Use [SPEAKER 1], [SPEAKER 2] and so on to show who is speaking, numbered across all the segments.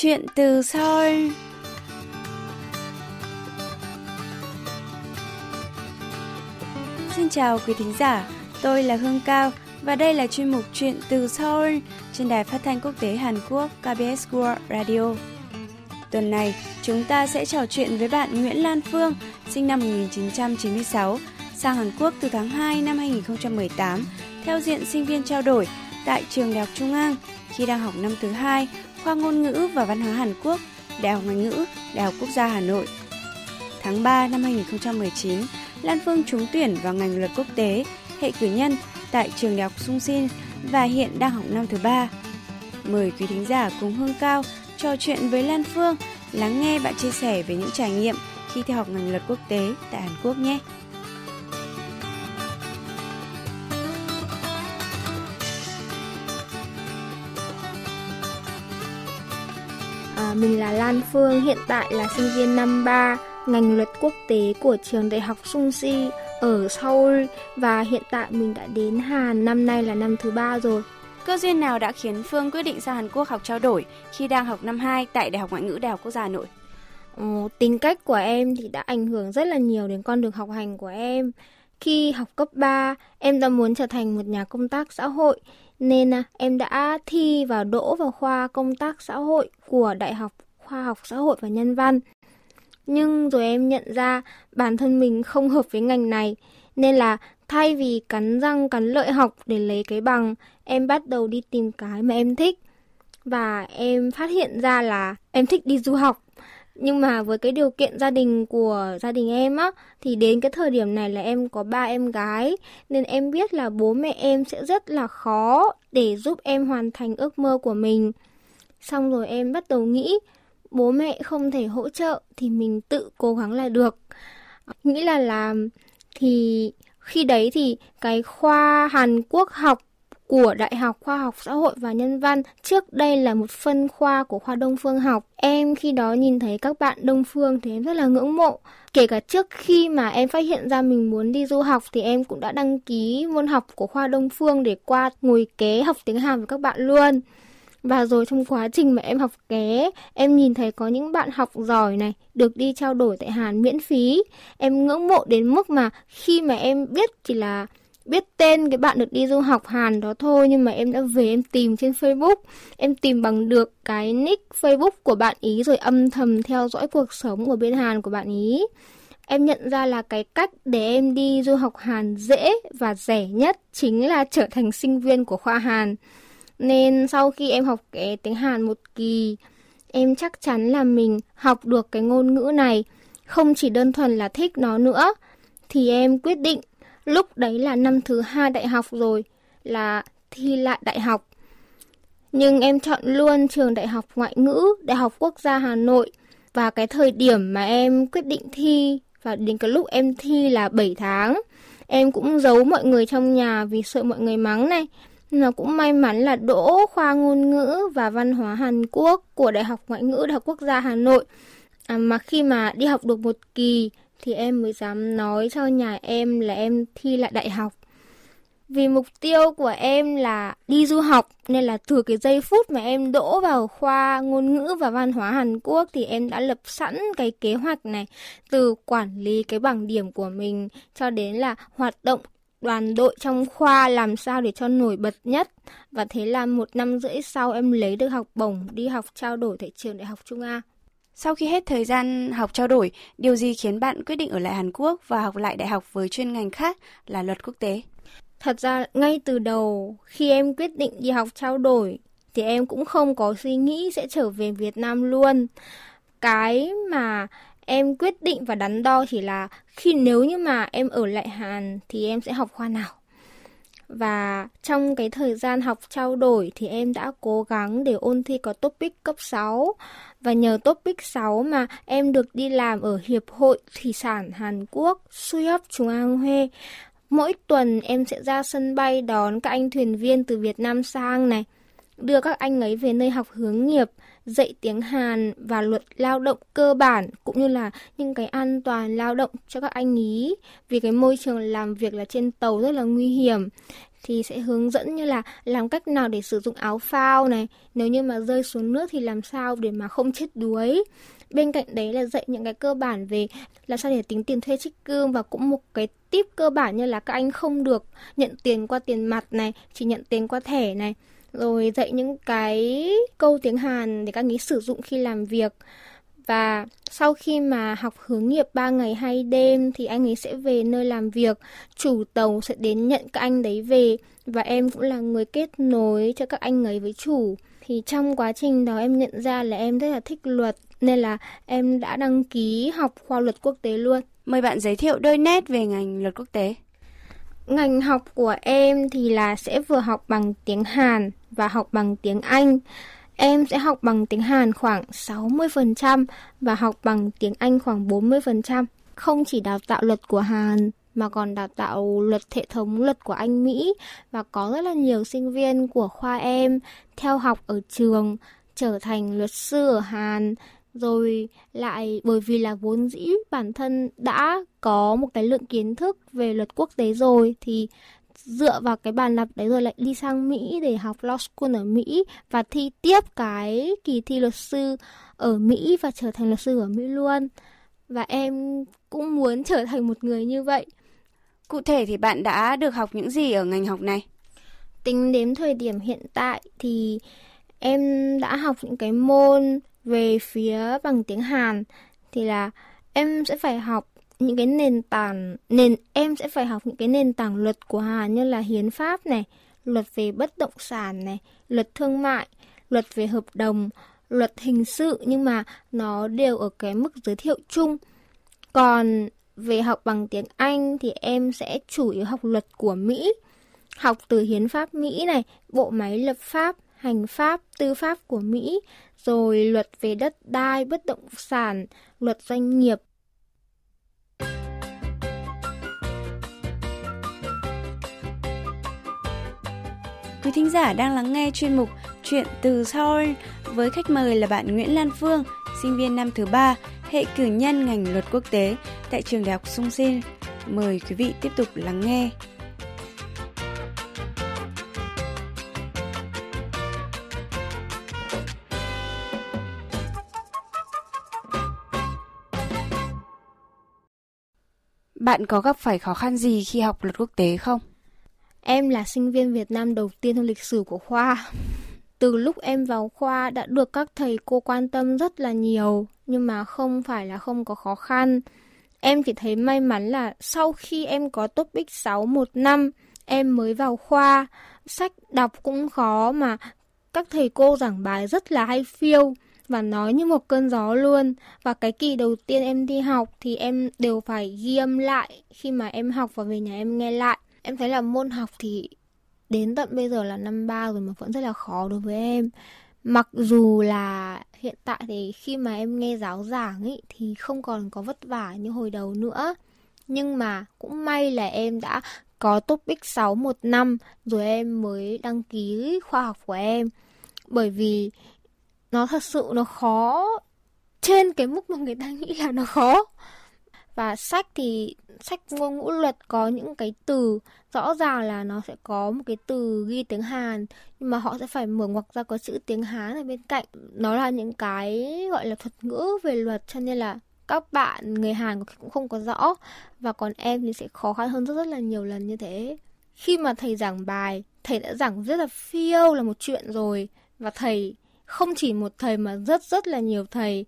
[SPEAKER 1] Chuyện từ Seoul Xin chào quý thính giả, tôi là Hương Cao và đây là chuyên mục Chuyện từ Seoul trên đài phát thanh quốc tế Hàn Quốc KBS World Radio. Tuần này, chúng ta sẽ trò chuyện với bạn Nguyễn Lan Phương, sinh năm 1996, sang Hàn Quốc từ tháng 2 năm 2018 theo diện sinh viên trao đổi tại trường Đại học Trung An khi đang học năm thứ hai khoa ngôn ngữ và văn hóa Hàn Quốc, Đại học Ngoại ngữ, Đại học Quốc gia Hà Nội. Tháng 3 năm 2019, Lan Phương trúng tuyển vào ngành luật quốc tế, hệ cử nhân tại trường Đại học Sung Sin và hiện đang học năm thứ ba. Mời quý thính giả cùng Hương Cao trò chuyện với Lan Phương, lắng nghe bạn chia sẻ về những trải nghiệm khi theo học ngành luật quốc tế tại Hàn Quốc nhé.
[SPEAKER 2] À, mình là Lan Phương, hiện tại là sinh viên năm 3 ngành luật quốc tế của trường Đại học Sung Si ở Seoul và hiện tại mình đã đến Hàn năm nay là năm thứ ba rồi.
[SPEAKER 1] Cơ duyên nào đã khiến Phương quyết định sang Hàn Quốc học trao đổi khi đang học năm 2 tại Đại học Ngoại ngữ Đại học Quốc gia Hà Nội?
[SPEAKER 2] Ờ, tính cách của em thì đã ảnh hưởng rất là nhiều đến con đường học hành của em. Khi học cấp 3, em đã muốn trở thành một nhà công tác xã hội nên à, em đã thi và đỗ vào khoa công tác xã hội của Đại học Khoa học Xã hội và Nhân văn. Nhưng rồi em nhận ra bản thân mình không hợp với ngành này nên là thay vì cắn răng cắn lợi học để lấy cái bằng, em bắt đầu đi tìm cái mà em thích. Và em phát hiện ra là em thích đi du học nhưng mà với cái điều kiện gia đình của gia đình em á, thì đến cái thời điểm này là em có ba em gái. Nên em biết là bố mẹ em sẽ rất là khó để giúp em hoàn thành ước mơ của mình. Xong rồi em bắt đầu nghĩ, bố mẹ không thể hỗ trợ thì mình tự cố gắng là được. Nghĩ là làm, thì khi đấy thì cái khoa Hàn Quốc học của Đại học Khoa học Xã hội và Nhân văn, trước đây là một phân khoa của khoa Đông Phương học. Em khi đó nhìn thấy các bạn Đông Phương thì em rất là ngưỡng mộ. Kể cả trước khi mà em phát hiện ra mình muốn đi du học thì em cũng đã đăng ký môn học của khoa Đông Phương để qua ngồi ké học tiếng Hàn với các bạn luôn. Và rồi trong quá trình mà em học ké, em nhìn thấy có những bạn học giỏi này được đi trao đổi tại Hàn miễn phí. Em ngưỡng mộ đến mức mà khi mà em biết chỉ là biết tên cái bạn được đi du học Hàn đó thôi, nhưng mà em đã về em tìm trên Facebook. Em tìm bằng được cái nick Facebook của bạn ý rồi âm thầm theo dõi cuộc sống của bên Hàn của bạn ý. Em nhận ra là cái cách để em đi du học Hàn dễ và rẻ nhất chính là trở thành sinh viên của khoa Hàn. Nên sau khi em học cái tiếng Hàn một kỳ, em chắc chắn là mình học được cái ngôn ngữ này. Không chỉ đơn thuần là thích nó nữa, thì em quyết định Lúc đấy là năm thứ hai đại học rồi, là thi lại đại học. Nhưng em chọn luôn trường đại học ngoại ngữ, Đại học Quốc gia Hà Nội. Và cái thời điểm mà em quyết định thi và đến cái lúc em thi là 7 tháng. Em cũng giấu mọi người trong nhà vì sợ mọi người mắng này. Nó cũng may mắn là đỗ khoa ngôn ngữ và văn hóa Hàn Quốc của Đại học Ngoại ngữ Đại học Quốc gia Hà Nội. À, mà khi mà đi học được một kỳ thì em mới dám nói cho nhà em là em thi lại đại học. Vì mục tiêu của em là đi du học, nên là từ cái giây phút mà em đỗ vào khoa ngôn ngữ và văn hóa Hàn Quốc thì em đã lập sẵn cái kế hoạch này, từ quản lý cái bảng điểm của mình cho đến là hoạt động đoàn đội trong khoa làm sao để cho nổi bật nhất và thế là một năm rưỡi sau em lấy được học bổng đi học trao đổi tại trường đại học Trung A.
[SPEAKER 1] Sau khi hết thời gian học trao đổi, điều gì khiến bạn quyết định ở lại Hàn Quốc và học lại đại học với chuyên ngành khác là luật quốc tế?
[SPEAKER 2] Thật ra ngay từ đầu khi em quyết định đi học trao đổi thì em cũng không có suy nghĩ sẽ trở về Việt Nam luôn. Cái mà em quyết định và đắn đo chỉ là khi nếu như mà em ở lại Hàn thì em sẽ học khoa nào. Và trong cái thời gian học trao đổi thì em đã cố gắng để ôn thi có topic cấp 6 và nhờ topic 6 mà em được đi làm ở Hiệp hội Thủy sản Hàn Quốc Suyop Trung An Huê. Mỗi tuần em sẽ ra sân bay đón các anh thuyền viên từ Việt Nam sang này, đưa các anh ấy về nơi học hướng nghiệp, dạy tiếng Hàn và luật lao động cơ bản, cũng như là những cái an toàn lao động cho các anh ý. Vì cái môi trường làm việc là trên tàu rất là nguy hiểm, thì sẽ hướng dẫn như là làm cách nào để sử dụng áo phao này. Nếu như mà rơi xuống nước thì làm sao để mà không chết đuối? Bên cạnh đấy là dạy những cái cơ bản về làm sao để tính tiền thuê trích cương và cũng một cái tip cơ bản như là các anh không được nhận tiền qua tiền mặt này, chỉ nhận tiền qua thẻ này rồi dạy những cái câu tiếng Hàn để các anh ấy sử dụng khi làm việc và sau khi mà học hướng nghiệp 3 ngày 2 đêm thì anh ấy sẽ về nơi làm việc, chủ tàu sẽ đến nhận các anh đấy về và em cũng là người kết nối cho các anh ấy với chủ. Thì trong quá trình đó em nhận ra là em rất là thích luật nên là em đã đăng ký học khoa luật quốc tế luôn.
[SPEAKER 1] Mời bạn giới thiệu đôi nét về ngành luật quốc tế.
[SPEAKER 2] Ngành học của em thì là sẽ vừa học bằng tiếng Hàn và học bằng tiếng Anh. Em sẽ học bằng tiếng Hàn khoảng 60% và học bằng tiếng Anh khoảng 40%. Không chỉ đào tạo luật của Hàn mà còn đào tạo luật hệ thống luật của Anh, Mỹ và có rất là nhiều sinh viên của khoa em theo học ở trường trở thành luật sư ở Hàn rồi lại bởi vì là vốn dĩ bản thân đã có một cái lượng kiến thức về luật quốc tế rồi thì dựa vào cái bàn đạp đấy rồi lại đi sang Mỹ để học law school ở Mỹ và thi tiếp cái kỳ thi luật sư ở Mỹ và trở thành luật sư ở Mỹ luôn. Và em cũng muốn trở thành một người như vậy.
[SPEAKER 1] Cụ thể thì bạn đã được học những gì ở ngành học này?
[SPEAKER 2] Tính đến thời điểm hiện tại thì em đã học những cái môn về phía bằng tiếng Hàn thì là em sẽ phải học những cái nền tảng nền em sẽ phải học những cái nền tảng luật của Hàn như là hiến pháp này, luật về bất động sản này, luật thương mại, luật về hợp đồng, luật hình sự nhưng mà nó đều ở cái mức giới thiệu chung. Còn về học bằng tiếng Anh thì em sẽ chủ yếu học luật của Mỹ, học từ hiến pháp Mỹ này, bộ máy lập pháp, hành pháp, tư pháp của Mỹ, rồi luật về đất đai, bất động sản, luật doanh nghiệp,
[SPEAKER 1] Quý thính giả đang lắng nghe chuyên mục Chuyện từ Seoul với khách mời là bạn Nguyễn Lan Phương, sinh viên năm thứ ba, hệ cử nhân ngành luật quốc tế tại trường Đại học Sung Sin. Mời quý vị tiếp tục lắng nghe. Bạn có gặp phải khó khăn gì khi học luật quốc tế không?
[SPEAKER 2] Em là sinh viên Việt Nam đầu tiên trong lịch sử của khoa. Từ lúc em vào khoa đã được các thầy cô quan tâm rất là nhiều, nhưng mà không phải là không có khó khăn. Em chỉ thấy may mắn là sau khi em có topic 6 một năm, em mới vào khoa, sách đọc cũng khó mà các thầy cô giảng bài rất là hay phiêu và nói như một cơn gió luôn. Và cái kỳ đầu tiên em đi học thì em đều phải ghi âm lại khi mà em học và về nhà em nghe lại. Em thấy là môn học thì đến tận bây giờ là năm ba rồi mà vẫn rất là khó đối với em. Mặc dù là hiện tại thì khi mà em nghe giáo giảng ấy thì không còn có vất vả như hồi đầu nữa. Nhưng mà cũng may là em đã có topic 6 một năm rồi em mới đăng ký khoa học của em. Bởi vì nó thật sự nó khó trên cái mức mà người ta nghĩ là nó khó. Và sách thì sách ngôn ngữ luật có những cái từ rõ ràng là nó sẽ có một cái từ ghi tiếng Hàn nhưng mà họ sẽ phải mở ngoặc ra có chữ tiếng Hán ở bên cạnh. Nó là những cái gọi là thuật ngữ về luật cho nên là các bạn người Hàn cũng không có rõ và còn em thì sẽ khó khăn hơn rất rất là nhiều lần như thế. Khi mà thầy giảng bài, thầy đã giảng rất là phiêu là một chuyện rồi và thầy không chỉ một thầy mà rất rất là nhiều thầy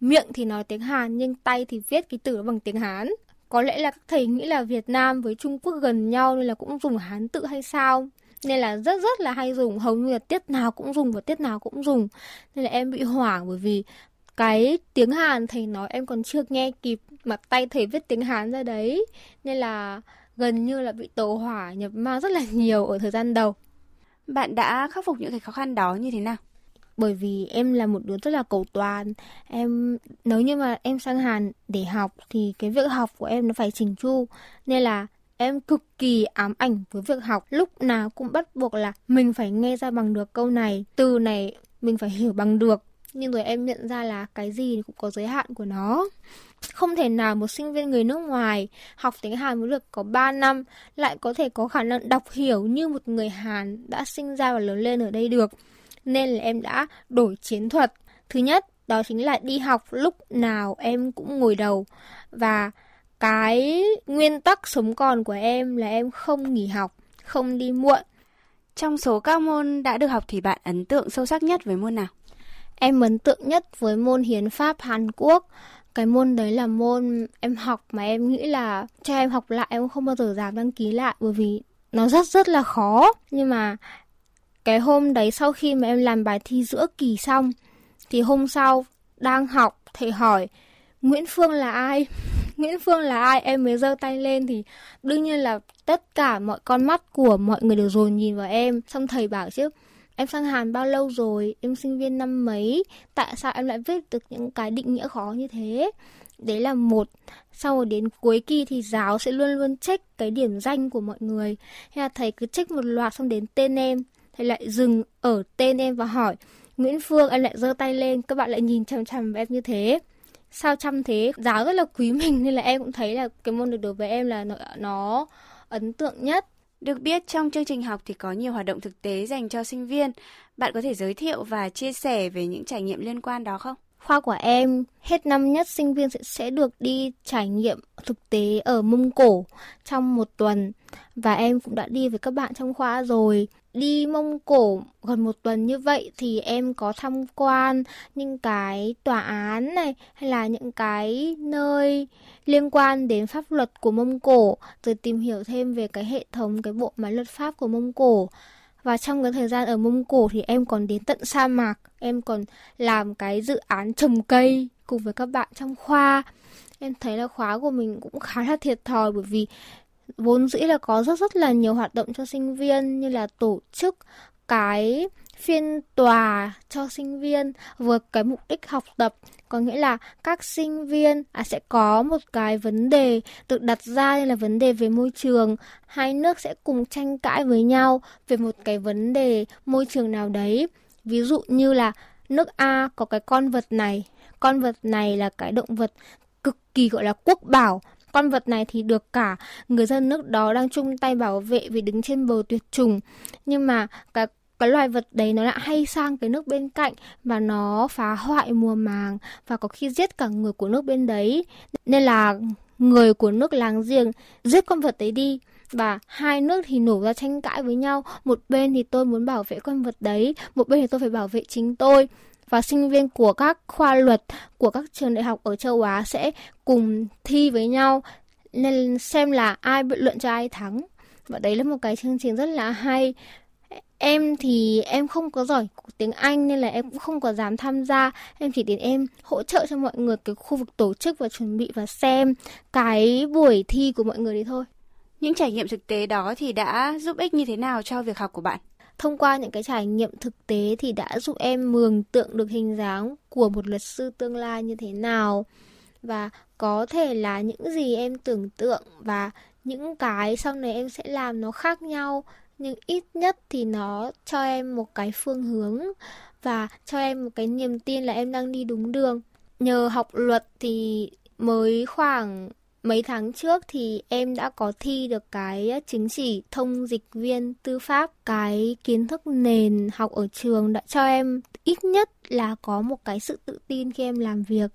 [SPEAKER 2] miệng thì nói tiếng Hàn nhưng tay thì viết cái từ bằng tiếng Hán. Có lẽ là các thầy nghĩ là Việt Nam với Trung Quốc gần nhau nên là cũng dùng Hán tự hay sao? Nên là rất rất là hay dùng, hầu như là tiết nào cũng dùng và tiết nào cũng dùng. Nên là em bị hoảng bởi vì cái tiếng Hàn thầy nói em còn chưa nghe kịp mà tay thầy viết tiếng Hán ra đấy. Nên là gần như là bị tổ hỏa nhập ma rất là nhiều ở thời gian đầu.
[SPEAKER 1] Bạn đã khắc phục những cái khó khăn đó như thế nào?
[SPEAKER 2] Bởi vì em là một đứa rất là cầu toàn em, nếu như mà em sang Hàn để học thì cái việc học của em nó phải chỉnh chu nên là em cực kỳ ám ảnh với việc học lúc nào cũng bắt buộc là mình phải nghe ra bằng được câu này, từ này mình phải hiểu bằng được nhưng rồi em nhận ra là cái gì cũng có giới hạn của nó. Không thể nào một sinh viên người nước ngoài học tiếng Hàn mới được có 3 năm lại có thể có khả năng đọc hiểu như một người Hàn đã sinh ra và lớn lên ở đây được. Nên là em đã đổi chiến thuật. Thứ nhất, đó chính là đi học lúc nào em cũng ngồi đầu. Và cái nguyên tắc sống còn của em là em không nghỉ học, không đi muộn.
[SPEAKER 1] Trong số các môn đã được học thì bạn ấn tượng sâu sắc nhất với môn nào?
[SPEAKER 2] Em ấn tượng nhất với môn hiến pháp Hàn Quốc. Cái môn đấy là môn em học mà em nghĩ là cho em học lại em không bao giờ dám đăng ký lại bởi vì nó rất rất là khó. Nhưng mà cái hôm đấy sau khi mà em làm bài thi giữa kỳ xong, thì hôm sau đang học, thầy hỏi, Nguyễn Phương là ai? Nguyễn Phương là ai? Em mới giơ tay lên thì đương nhiên là tất cả mọi con mắt của mọi người đều dồn nhìn vào em. Xong thầy bảo chứ, em sang Hàn bao lâu rồi? Em sinh viên năm mấy? Tại sao em lại viết được những cái định nghĩa khó như thế? Đấy là một. Sau rồi đến cuối kỳ thì giáo sẽ luôn luôn check cái điểm danh của mọi người. Hay là thầy cứ check một loạt xong đến tên em. Thầy lại dừng ở tên em và hỏi Nguyễn Phương em lại giơ tay lên, các bạn lại nhìn chằm chằm vào em như thế sao chăm thế giáo rất là quý mình nên là em cũng thấy là cái môn được đối với em là nó, nó ấn tượng nhất
[SPEAKER 1] được biết trong chương trình học thì có nhiều hoạt động thực tế dành cho sinh viên. Bạn có thể giới thiệu và chia sẻ về những trải nghiệm liên quan đó không?
[SPEAKER 2] Khoa của em hết năm nhất sinh viên sẽ, sẽ được đi trải nghiệm thực tế ở Mông Cổ trong một tuần và em cũng đã đi với các bạn trong khoa rồi. Đi Mông Cổ gần một tuần như vậy thì em có tham quan những cái tòa án này hay là những cái nơi liên quan đến pháp luật của Mông Cổ rồi tìm hiểu thêm về cái hệ thống cái bộ máy luật pháp của Mông Cổ và trong cái thời gian ở Mông Cổ thì em còn đến tận sa mạc, em còn làm cái dự án trồng cây cùng với các bạn trong khoa. Em thấy là khóa của mình cũng khá là thiệt thòi bởi vì vốn dĩ là có rất rất là nhiều hoạt động cho sinh viên như là tổ chức cái phiên tòa cho sinh viên vượt cái mục đích học tập. Có nghĩa là các sinh viên à, sẽ có một cái vấn đề được đặt ra như là vấn đề về môi trường. Hai nước sẽ cùng tranh cãi với nhau về một cái vấn đề môi trường nào đấy. Ví dụ như là nước A có cái con vật này. Con vật này là cái động vật cực kỳ gọi là quốc bảo. Con vật này thì được cả người dân nước đó đang chung tay bảo vệ vì đứng trên bờ tuyệt chủng. Nhưng mà cái cái loài vật đấy nó lại hay sang cái nước bên cạnh và nó phá hoại mùa màng và có khi giết cả người của nước bên đấy. Nên là người của nước láng giềng giết con vật đấy đi. Và hai nước thì nổ ra tranh cãi với nhau. Một bên thì tôi muốn bảo vệ con vật đấy, một bên thì tôi phải bảo vệ chính tôi. Và sinh viên của các khoa luật của các trường đại học ở châu Á sẽ cùng thi với nhau. Nên xem là ai biện luận cho ai thắng. Và đấy là một cái chương trình rất là hay. Em thì em không có giỏi tiếng Anh nên là em cũng không có dám tham gia. Em chỉ đến em hỗ trợ cho mọi người cái khu vực tổ chức và chuẩn bị và xem cái buổi thi của mọi người đấy thôi.
[SPEAKER 1] Những trải nghiệm thực tế đó thì đã giúp ích như thế nào cho việc học của bạn?
[SPEAKER 2] Thông qua những cái trải nghiệm thực tế thì đã giúp em mường tượng được hình dáng của một luật sư tương lai như thế nào và có thể là những gì em tưởng tượng và những cái sau này em sẽ làm nó khác nhau nhưng ít nhất thì nó cho em một cái phương hướng và cho em một cái niềm tin là em đang đi đúng đường. Nhờ học luật thì mới khoảng mấy tháng trước thì em đã có thi được cái chứng chỉ thông dịch viên tư pháp. Cái kiến thức nền học ở trường đã cho em ít nhất là có một cái sự tự tin khi em làm việc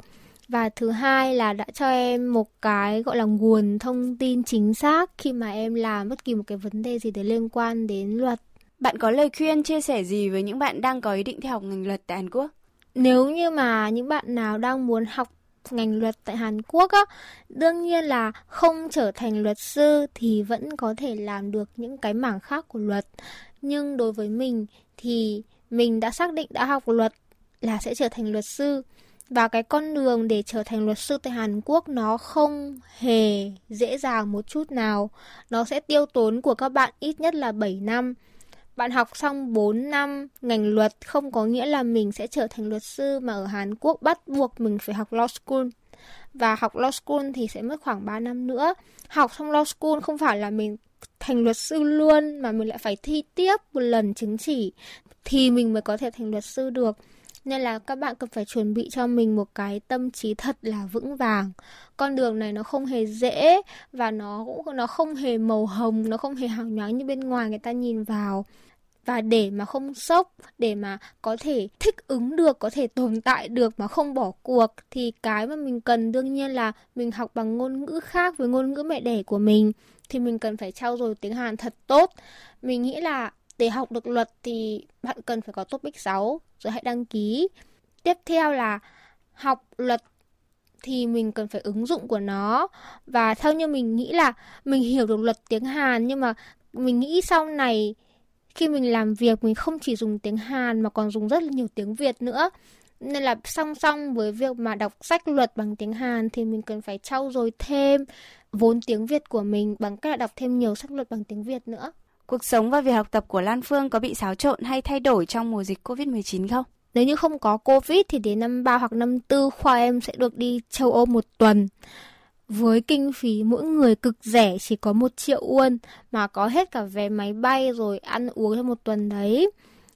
[SPEAKER 2] và thứ hai là đã cho em một cái gọi là nguồn thông tin chính xác khi mà em làm bất kỳ một cái vấn đề gì đấy liên quan đến luật.
[SPEAKER 1] Bạn có lời khuyên chia sẻ gì với những bạn đang có ý định theo học ngành luật tại Hàn Quốc?
[SPEAKER 2] Nếu như mà những bạn nào đang muốn học ngành luật tại Hàn Quốc á, đương nhiên là không trở thành luật sư thì vẫn có thể làm được những cái mảng khác của luật. Nhưng đối với mình thì mình đã xác định đã học luật là sẽ trở thành luật sư và cái con đường để trở thành luật sư tại Hàn Quốc nó không hề dễ dàng một chút nào. Nó sẽ tiêu tốn của các bạn ít nhất là 7 năm. Bạn học xong 4 năm ngành luật không có nghĩa là mình sẽ trở thành luật sư mà ở Hàn Quốc bắt buộc mình phải học law school. Và học law school thì sẽ mất khoảng 3 năm nữa. Học xong law school không phải là mình thành luật sư luôn mà mình lại phải thi tiếp một lần chứng chỉ thì mình mới có thể thành luật sư được nên là các bạn cần phải chuẩn bị cho mình một cái tâm trí thật là vững vàng. Con đường này nó không hề dễ và nó cũng nó không hề màu hồng, nó không hề hào nhoáng như bên ngoài người ta nhìn vào. Và để mà không sốc để mà có thể thích ứng được có thể tồn tại được mà không bỏ cuộc thì cái mà mình cần đương nhiên là mình học bằng ngôn ngữ khác với ngôn ngữ mẹ đẻ của mình. Thì mình cần phải trau dồi tiếng Hàn thật tốt. Mình nghĩ là để học được luật thì bạn cần phải có topic 6 rồi hãy đăng ký. Tiếp theo là học luật thì mình cần phải ứng dụng của nó. Và theo như mình nghĩ là mình hiểu được luật tiếng Hàn, nhưng mà mình nghĩ sau này khi mình làm việc mình không chỉ dùng tiếng Hàn mà còn dùng rất là nhiều tiếng Việt nữa. Nên là song song với việc mà đọc sách luật bằng tiếng Hàn thì mình cần phải trau dồi thêm vốn tiếng Việt của mình bằng cách là đọc thêm nhiều sách luật bằng tiếng Việt nữa.
[SPEAKER 1] Cuộc sống và việc học tập của Lan Phương có bị xáo trộn hay thay đổi trong mùa dịch Covid-19 không?
[SPEAKER 2] Nếu như không có Covid thì đến năm 3 hoặc năm 4 khoa em sẽ được đi châu Âu một tuần. Với kinh phí mỗi người cực rẻ, chỉ có một triệu won mà có hết cả vé máy bay rồi ăn uống trong một tuần đấy.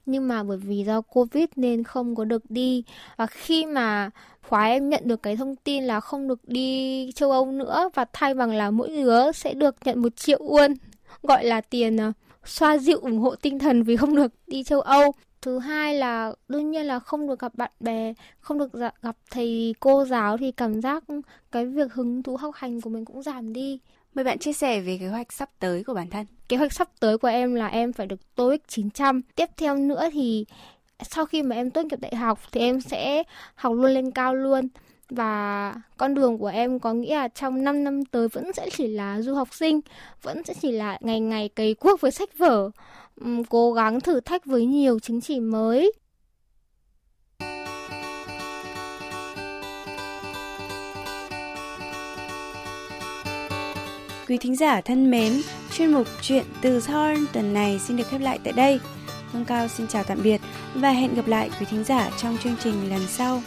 [SPEAKER 2] Nhưng mà bởi vì do covid nên không có được đi. Và khi mà khóa em nhận được cái thông tin là không được đi châu âu nữa và thay bằng là mỗi đứa sẽ được nhận một triệu won, gọi là tiền ờ, xoa dịu ủng hộ tinh thần vì không được đi châu âu thứ hai là đương nhiên là không được gặp bạn bè không được gặp thầy cô giáo thì cảm giác cái việc hứng thú học hành của mình cũng giảm đi
[SPEAKER 1] Mời bạn chia sẻ về kế hoạch sắp tới của bản thân.
[SPEAKER 2] Kế hoạch sắp tới của em là em phải được TOEIC 900. Tiếp theo nữa thì sau khi mà em tốt nghiệp đại học thì em sẽ học luôn lên cao luôn. Và con đường của em có nghĩa là trong 5 năm tới vẫn sẽ chỉ là du học sinh, vẫn sẽ chỉ là ngày ngày cày cuốc với sách vở cố gắng thử thách với nhiều chứng chỉ mới.
[SPEAKER 1] Quý thính giả thân mến, chuyên mục Chuyện từ Seoul tuần này xin được khép lại tại đây. Hương Cao xin chào tạm biệt và hẹn gặp lại quý thính giả trong chương trình lần sau.